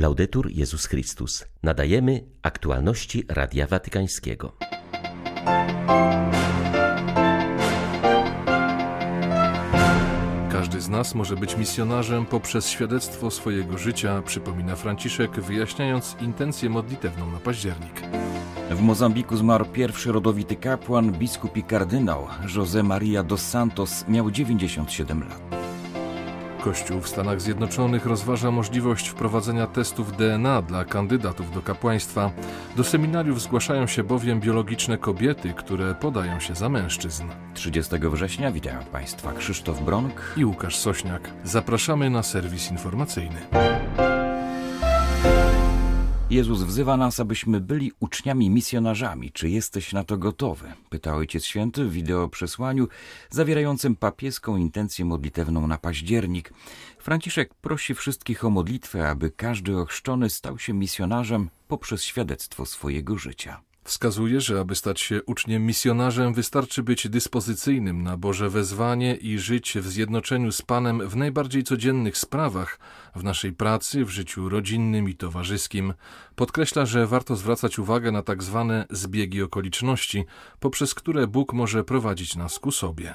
Laudetur Jezus Chrystus. Nadajemy aktualności Radia Watykańskiego. Każdy z nas może być misjonarzem poprzez świadectwo swojego życia, przypomina Franciszek, wyjaśniając intencję modlitewną na październik. W Mozambiku zmarł pierwszy rodowity kapłan, biskup i kardynał. José Maria dos Santos miał 97 lat. Kościół w Stanach Zjednoczonych rozważa możliwość wprowadzenia testów DNA dla kandydatów do kapłaństwa. Do seminariów zgłaszają się bowiem biologiczne kobiety, które podają się za mężczyzn. 30 września witają Państwa Krzysztof Bronk i Łukasz Sośniak. Zapraszamy na serwis informacyjny. Jezus wzywa nas, abyśmy byli uczniami misjonarzami. Czy jesteś na to gotowy? Pytał Ojciec Święty w wideo przesłaniu zawierającym papieską intencję modlitewną na październik. Franciszek prosi wszystkich o modlitwę, aby każdy ochrzczony stał się misjonarzem poprzez świadectwo swojego życia. Wskazuje, że aby stać się uczniem misjonarzem, wystarczy być dyspozycyjnym na Boże wezwanie i żyć w zjednoczeniu z Panem w najbardziej codziennych sprawach, w naszej pracy, w życiu rodzinnym i towarzyskim. Podkreśla, że warto zwracać uwagę na tak zwane zbiegi okoliczności, poprzez które Bóg może prowadzić nas ku sobie.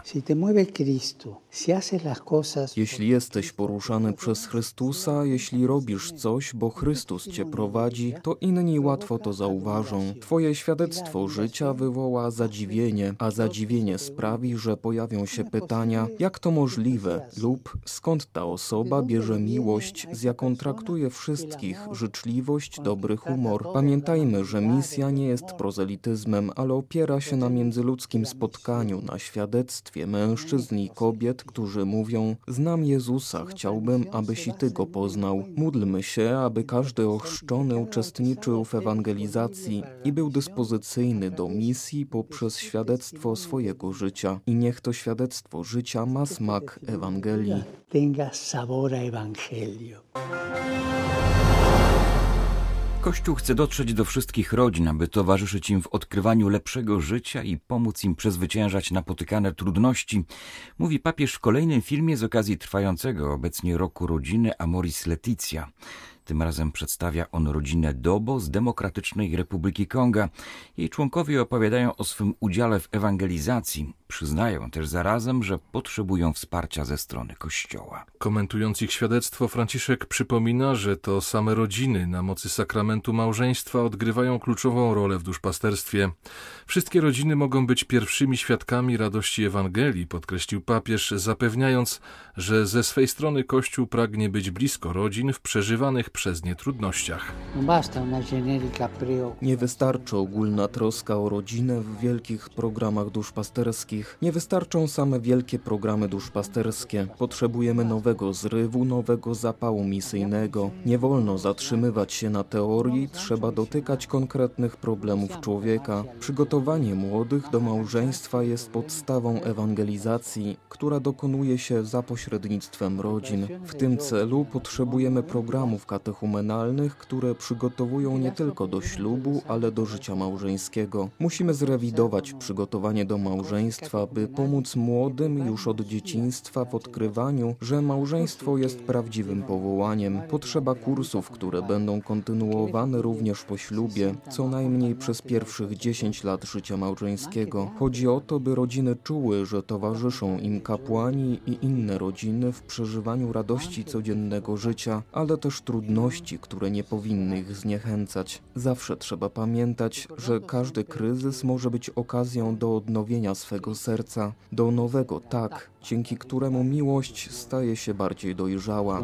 Jeśli jesteś poruszany przez Chrystusa, jeśli robisz coś, bo Chrystus cię prowadzi, to inni łatwo to zauważą. Twoje świadectwo życia wywoła zadziwienie, a zadziwienie sprawi, że pojawią się pytania, jak to możliwe lub skąd ta osoba bierze miłość, z jaką traktuje wszystkich, życzliwość, dobry humor. Pamiętajmy, że misja nie jest prozelityzmem, ale opiera się na międzyludzkim spotkaniu, na świadectwie mężczyzn i kobiet, którzy mówią: Znam Jezusa, chciałbym, abyś i ty go poznał. Módlmy się, aby każdy ochrzczony uczestniczył w ewangelizacji i był dyspozycyjny do misji poprzez świadectwo swojego życia. I niech to świadectwo życia ma smak Ewangelii. Tenga sabor a Evangelio. Kościół chce dotrzeć do wszystkich rodzin, aby towarzyszyć im w odkrywaniu lepszego życia i pomóc im przezwyciężać napotykane trudności, mówi papież w kolejnym filmie z okazji trwającego obecnie roku rodziny Amoris Leticia. Tym razem przedstawia on rodzinę Dobo z Demokratycznej Republiki Konga. Jej członkowie opowiadają o swym udziale w ewangelizacji. Przyznają też zarazem, że potrzebują wsparcia ze strony Kościoła. Komentując ich świadectwo, Franciszek przypomina, że to same rodziny na mocy sakramentu małżeństwa odgrywają kluczową rolę w duszpasterstwie. Wszystkie rodziny mogą być pierwszymi świadkami radości Ewangelii, podkreślił papież, zapewniając, że ze swej strony Kościół pragnie być blisko rodzin w przeżywanych przez nie trudnościach. Nie wystarczy ogólna troska o rodzinę w wielkich programach duszpasterskich. Nie wystarczą same wielkie programy duszpasterskie. Potrzebujemy nowego zrywu, nowego zapału misyjnego. Nie wolno zatrzymywać się na teorii, trzeba dotykać konkretnych problemów człowieka. Przygotowanie młodych do małżeństwa jest podstawą ewangelizacji, która dokonuje się za pośrednictwem rodzin. W tym celu potrzebujemy programów katechumenalnych, które przygotowują nie tylko do ślubu, ale do życia małżeńskiego. Musimy zrewidować przygotowanie do małżeństwa, by pomóc młodym już od dzieciństwa w odkrywaniu, że małżeństwo jest prawdziwym powołaniem. Potrzeba kursów, które będą kontynuowane również po ślubie, co najmniej przez pierwszych 10 lat życia małżeńskiego. Chodzi o to, by rodziny czuły, że towarzyszą im kapłani i inne rodziny w przeżywaniu radości codziennego życia, ale też trudności, które nie powinny ich zniechęcać. Zawsze trzeba pamiętać, że każdy kryzys może być okazją do odnowienia swego serca, do nowego tak, dzięki któremu miłość staje się bardziej dojrzała.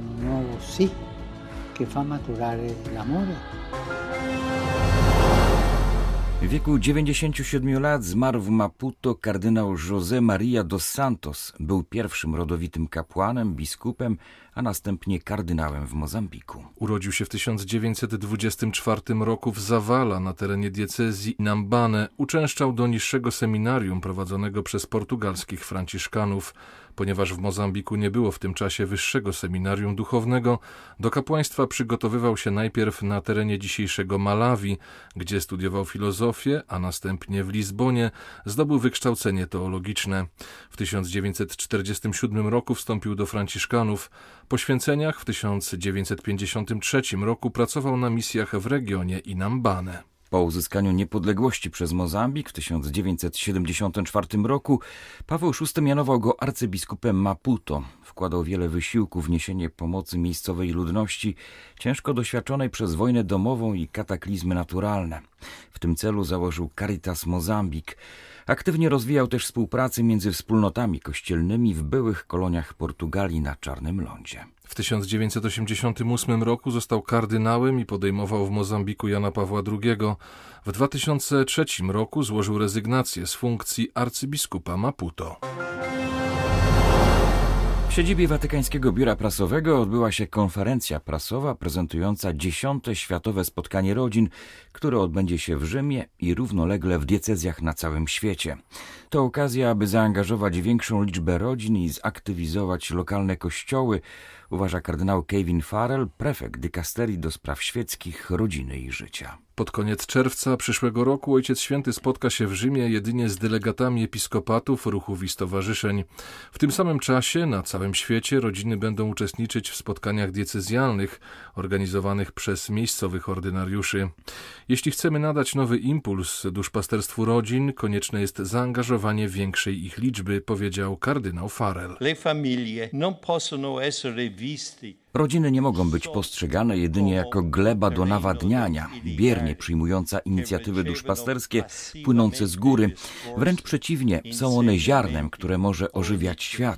W wieku 97 lat zmarł w Maputo kardynał José Maria dos Santos. Był pierwszym rodowitym kapłanem, biskupem, następnie kardynałem w Mozambiku. Urodził się w 1924 roku w Zawala na terenie diecezji Nambane. Uczęszczał do niższego seminarium prowadzonego przez portugalskich franciszkanów. Ponieważ w Mozambiku nie było w tym czasie wyższego seminarium duchownego, do kapłaństwa przygotowywał się najpierw na terenie dzisiejszego Malawi, gdzie studiował filozofię, a następnie w Lizbonie zdobył wykształcenie teologiczne. W 1947 roku wstąpił do franciszkanów. Po święceniach w 1953 roku pracował na misjach w regionie Inambane. Po uzyskaniu niepodległości przez Mozambik w 1974 roku Paweł VI mianował go arcybiskupem Maputo. Wkładał wiele wysiłku w niesienie pomocy miejscowej ludności, ciężko doświadczonej przez wojnę domową i kataklizmy naturalne. W tym celu założył Caritas Mozambik. Aktywnie rozwijał też współpracę między wspólnotami kościelnymi w byłych koloniach Portugalii na Czarnym Lądzie. W 1988 roku został kardynałem i podejmował w Mozambiku Jana Pawła II. W 2003 roku złożył rezygnację z funkcji arcybiskupa Maputo. W siedzibie Watykańskiego Biura Prasowego odbyła się konferencja prasowa prezentująca dziesiąte światowe spotkanie rodzin, które odbędzie się w Rzymie i równolegle w diecezjach na całym świecie. To okazja, aby zaangażować większą liczbę rodzin i zaktywizować lokalne kościoły, uważa kardynał Kevin Farrell, prefekt dykasterii do spraw świeckich, rodziny i życia. Pod koniec czerwca przyszłego roku Ojciec Święty spotka się w Rzymie jedynie z delegatami episkopatów, ruchów i stowarzyszeń. W tym samym czasie na całym świecie rodziny będą uczestniczyć w spotkaniach diecezjalnych organizowanych przez miejscowych ordynariuszy. Jeśli chcemy nadać nowy impuls duszpasterstwu rodzin, konieczne jest zaangażowanie większej ich liczby, powiedział kardynał Farrell. Le famiglie non possono essere viste Rodziny nie mogą być postrzegane jedynie jako gleba do nawadniania, biernie przyjmująca inicjatywy duszpasterskie płynące z góry. Wręcz przeciwnie, są one ziarnem, które może ożywiać świat.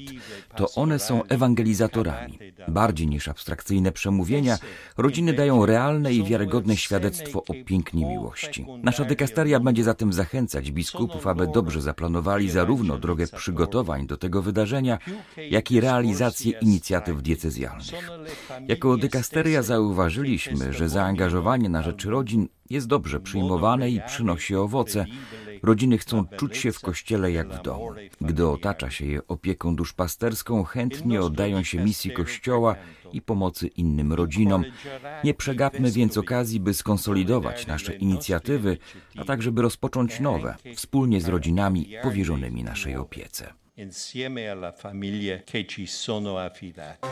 To one są ewangelizatorami. Bardziej niż abstrakcyjne przemówienia, rodziny dają realne i wiarygodne świadectwo o pięknie miłości. Nasza dykasteria będzie zatem zachęcać biskupów, aby dobrze zaplanowali zarówno drogę przygotowań do tego wydarzenia, jak i realizację inicjatyw diecezjalnych. Jako dykasteria zauważyliśmy, że zaangażowanie na rzecz rodzin jest dobrze przyjmowane i przynosi owoce. Rodziny chcą czuć się w kościele jak w domu. Gdy otacza się je opieką duszpasterską, chętnie oddają się misji kościoła i pomocy innym rodzinom. Nie przegapmy więc okazji, by skonsolidować nasze inicjatywy, a także by rozpocząć nowe, wspólnie z rodzinami powierzonymi naszej opiece. Insieme alla famiglia che ci sono affidati.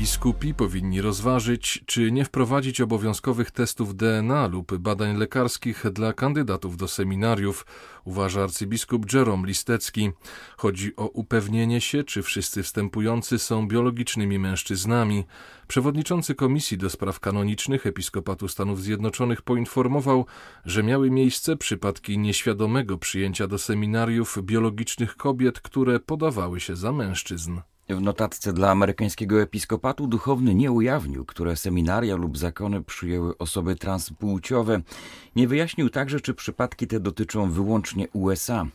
Biskupi powinni rozważyć, czy nie wprowadzić obowiązkowych testów DNA lub badań lekarskich dla kandydatów do seminariów, uważa arcybiskup Jerome Listecki. Chodzi o upewnienie się, czy wszyscy wstępujący są biologicznymi mężczyznami. Przewodniczący Komisji do Spraw Kanonicznych Episkopatu Stanów Zjednoczonych poinformował, że miały miejsce przypadki nieświadomego przyjęcia do seminariów biologicznych kobiet, które podawały się za mężczyzn. W notatce dla amerykańskiego episkopatu duchowny nie ujawnił, które seminaria lub zakony przyjęły osoby transpłciowe. Nie wyjaśnił także, czy przypadki te dotyczą wyłącznie USA.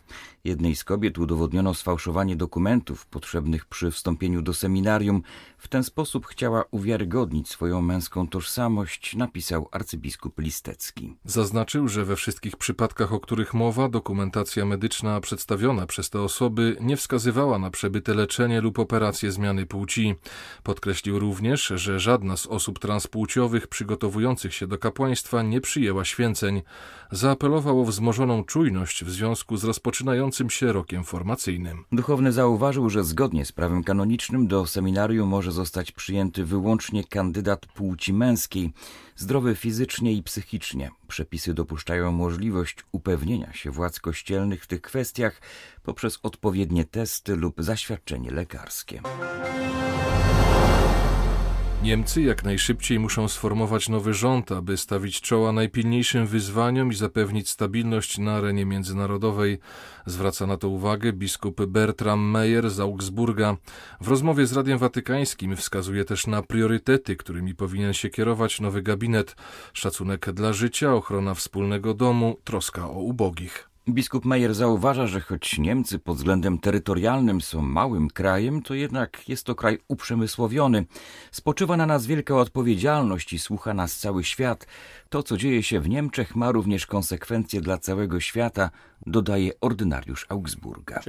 Jednej z kobiet udowodniono sfałszowanie dokumentów potrzebnych przy wstąpieniu do seminarium. W ten sposób chciała uwiarygodnić swoją męską tożsamość, napisał arcybiskup Listecki. Zaznaczył, że we wszystkich przypadkach, o których mowa, dokumentacja medyczna przedstawiona przez te osoby nie wskazywała na przebyte leczenie lub operację zmiany płci. Podkreślił również, że żadna z osób transpłciowych przygotowujących się do kapłaństwa nie przyjęła święceń. Zaapelował o wzmożoną czujność w związku z rozpoczynającym się rokiem formacyjnym. Duchowny zauważył, że zgodnie z prawem kanonicznym do seminarium może zostać przyjęty wyłącznie kandydat płci męskiej, zdrowy fizycznie i psychicznie. Przepisy dopuszczają możliwość upewnienia się władz kościelnych w tych kwestiach poprzez odpowiednie testy lub zaświadczenie lekarskie. Niemcy jak najszybciej muszą sformować nowy rząd, aby stawić czoła najpilniejszym wyzwaniom i zapewnić stabilność na arenie międzynarodowej. Zwraca na to uwagę biskup Bertram Meyer z Augsburga. W rozmowie z Radiem Watykańskim wskazuje też na priorytety, którymi powinien się kierować nowy gabinet: szacunek dla życia, ochrona wspólnego domu, troska o ubogich. Biskup Meyer zauważa, że choć Niemcy pod względem terytorialnym są małym krajem, to jednak jest to kraj uprzemysłowiony. Spoczywa na nas wielka odpowiedzialność i słucha nas cały świat. To, co dzieje się w Niemczech, ma również konsekwencje dla całego świata, dodaje ordynariusz Augsburga.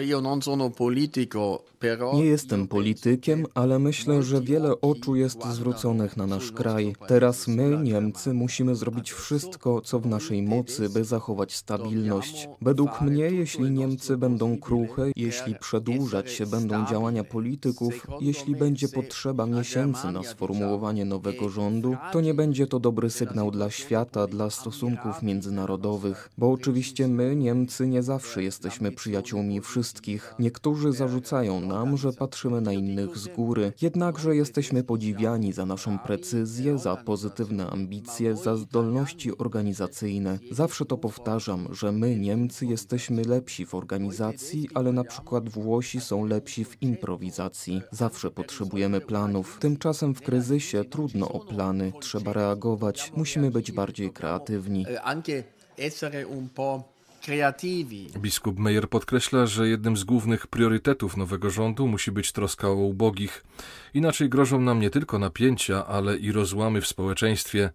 Nie jestem politykiem, ale myślę, że wiele oczu jest zwróconych na nasz kraj. Teraz my, Niemcy, musimy zrobić wszystko, co w naszej mocy, by zachować stabilność. Według mnie, jeśli Niemcy będą kruche, jeśli przedłużać się będą działania polityków, jeśli będzie potrzeba miesięcy na sformułowanie nowego rządu, to nie będzie to dobry sygnał dla świata, dla stosunków międzynarodowych. Bo oczywiście my, Niemcy, nie zawsze jesteśmy przyjaciółmi wszystkich. Niektórzy zarzucają nam, że patrzymy na innych z góry. Jednakże jesteśmy podziwiani za naszą precyzję, za pozytywne ambicje, za zdolności organizacyjne. Zawsze to powtarzam, że my, Niemcy, jesteśmy lepsi w organizacji, ale na przykład Włosi są lepsi w improwizacji. Zawsze potrzebujemy planów. Tymczasem w kryzysie trudno o plany. Trzeba reagować. Musimy być bardziej kreatywni. Biskup Meyer podkreśla, że jednym z głównych priorytetów nowego rządu musi być troska o ubogich. Inaczej grożą nam nie tylko napięcia, ale i rozłamy w społeczeństwie.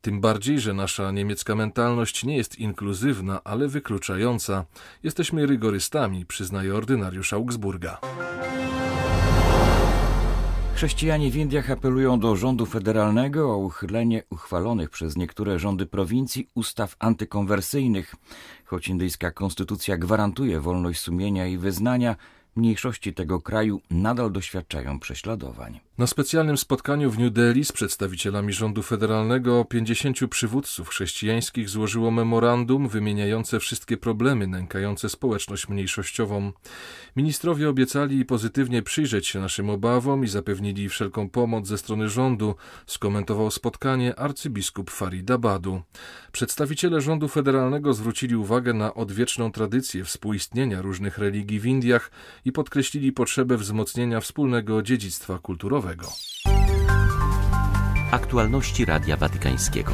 Tym bardziej, że nasza niemiecka mentalność nie jest inkluzywna, ale wykluczająca. Jesteśmy rygorystami, przyznaje ordynariusz Augsburga. Chrześcijanie w Indiach apelują do rządu federalnego o uchylenie uchwalonych przez niektóre rządy prowincji ustaw antykonwersyjnych. Choć indyjska konstytucja gwarantuje wolność sumienia i wyznania, mniejszości tego kraju nadal doświadczają prześladowań. Na specjalnym spotkaniu w New Delhi z przedstawicielami rządu federalnego 50 przywódców chrześcijańskich złożyło memorandum wymieniające wszystkie problemy nękające społeczność mniejszościową. Ministrowie obiecali pozytywnie przyjrzeć się naszym obawom i zapewnili wszelką pomoc ze strony rządu, skomentował spotkanie arcybiskup Farid Abadu. Przedstawiciele rządu federalnego zwrócili uwagę na odwieczną tradycję współistnienia różnych religii w Indiach i podkreślili potrzebę wzmocnienia wspólnego dziedzictwa kulturowego. Aktualności Radia Watykańskiego.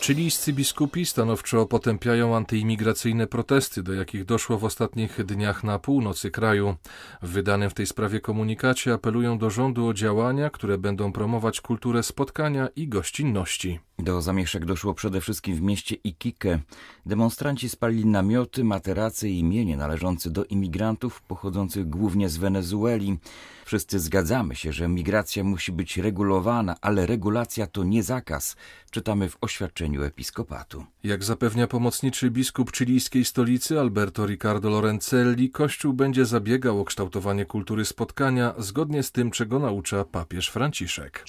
Chilijscy biskupi stanowczo potępiają antyimigracyjne protesty, do jakich doszło w ostatnich dniach na północy kraju. W wydanym w tej sprawie komunikacie apelują do rządu o działania, które będą promować kulturę spotkania i gościnności. Do zamieszek doszło przede wszystkim w mieście Iquique. Demonstranci spalili namioty, materace i mienie należące do imigrantów pochodzących głównie z Wenezueli. Wszyscy zgadzamy się, że migracja musi być regulowana, ale regulacja to nie zakaz, czytamy w oświadczeniu episkopatu. Jak zapewnia pomocniczy biskup chilijskiej stolicy Alberto Ricardo Lorenzelli, Kościół będzie zabiegał o kształtowanie kultury spotkania zgodnie z tym, czego naucza papież Franciszek.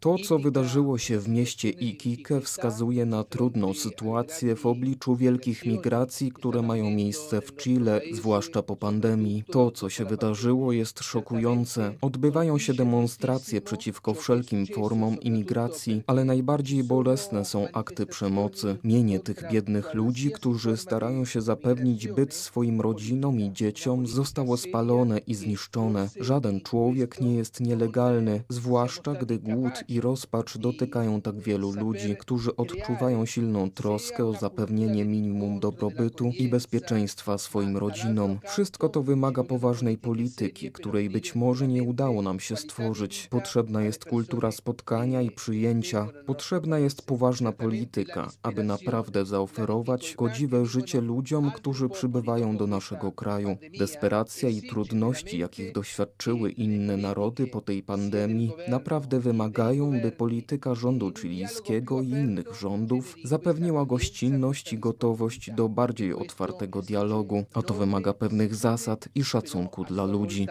To, co wydarzyło się w mieście Iquique, wskazuje na trudną sytuację w obliczu wielkich migracji, które mają miejsce w Chile, zwłaszcza po pandemii. To, co się wydarzyło, jest szokujące. Odbywają się demonstracje przeciwko wszelkim formom imigracji, ale najbardziej bolesne są akty przemocy. Mienie tych biednych ludzi, którzy starają się zapewnić byt swoim rodzinom i dzieciom, zostało spalone i zniszczone. Żaden człowiek nie jest nielegalny, zwłaszcza gdy głód i rozpacz dotykają tak wielu ludzi, którzy odczuwają silną troskę o zapewnienie minimum dobrobytu i bezpieczeństwa swoim rodzinom. Wszystko to wymaga poważnej polityki, której być może nie udało nam się stworzyć. Potrzebna jest kultura spotkania i przyjęcia. Potrzebna jest poważna polityka, aby naprawdę zaoferować godziwe życie ludziom, którzy przybywają do naszego kraju. Desperacja i trudności, jakich doświadczyły inne narody po tej pandemii, naprawdę wymagają, by polityka rządu chilijskiego i innych rządów zapewniła gościnność i gotowość do bardziej otwartego dialogu. A to wymaga pewnych zasad i szacunku dla ludzi.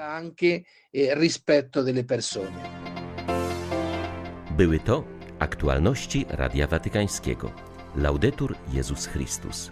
Były to aktualności Radia Watykańskiego. Laudetur Jezus Chrystus.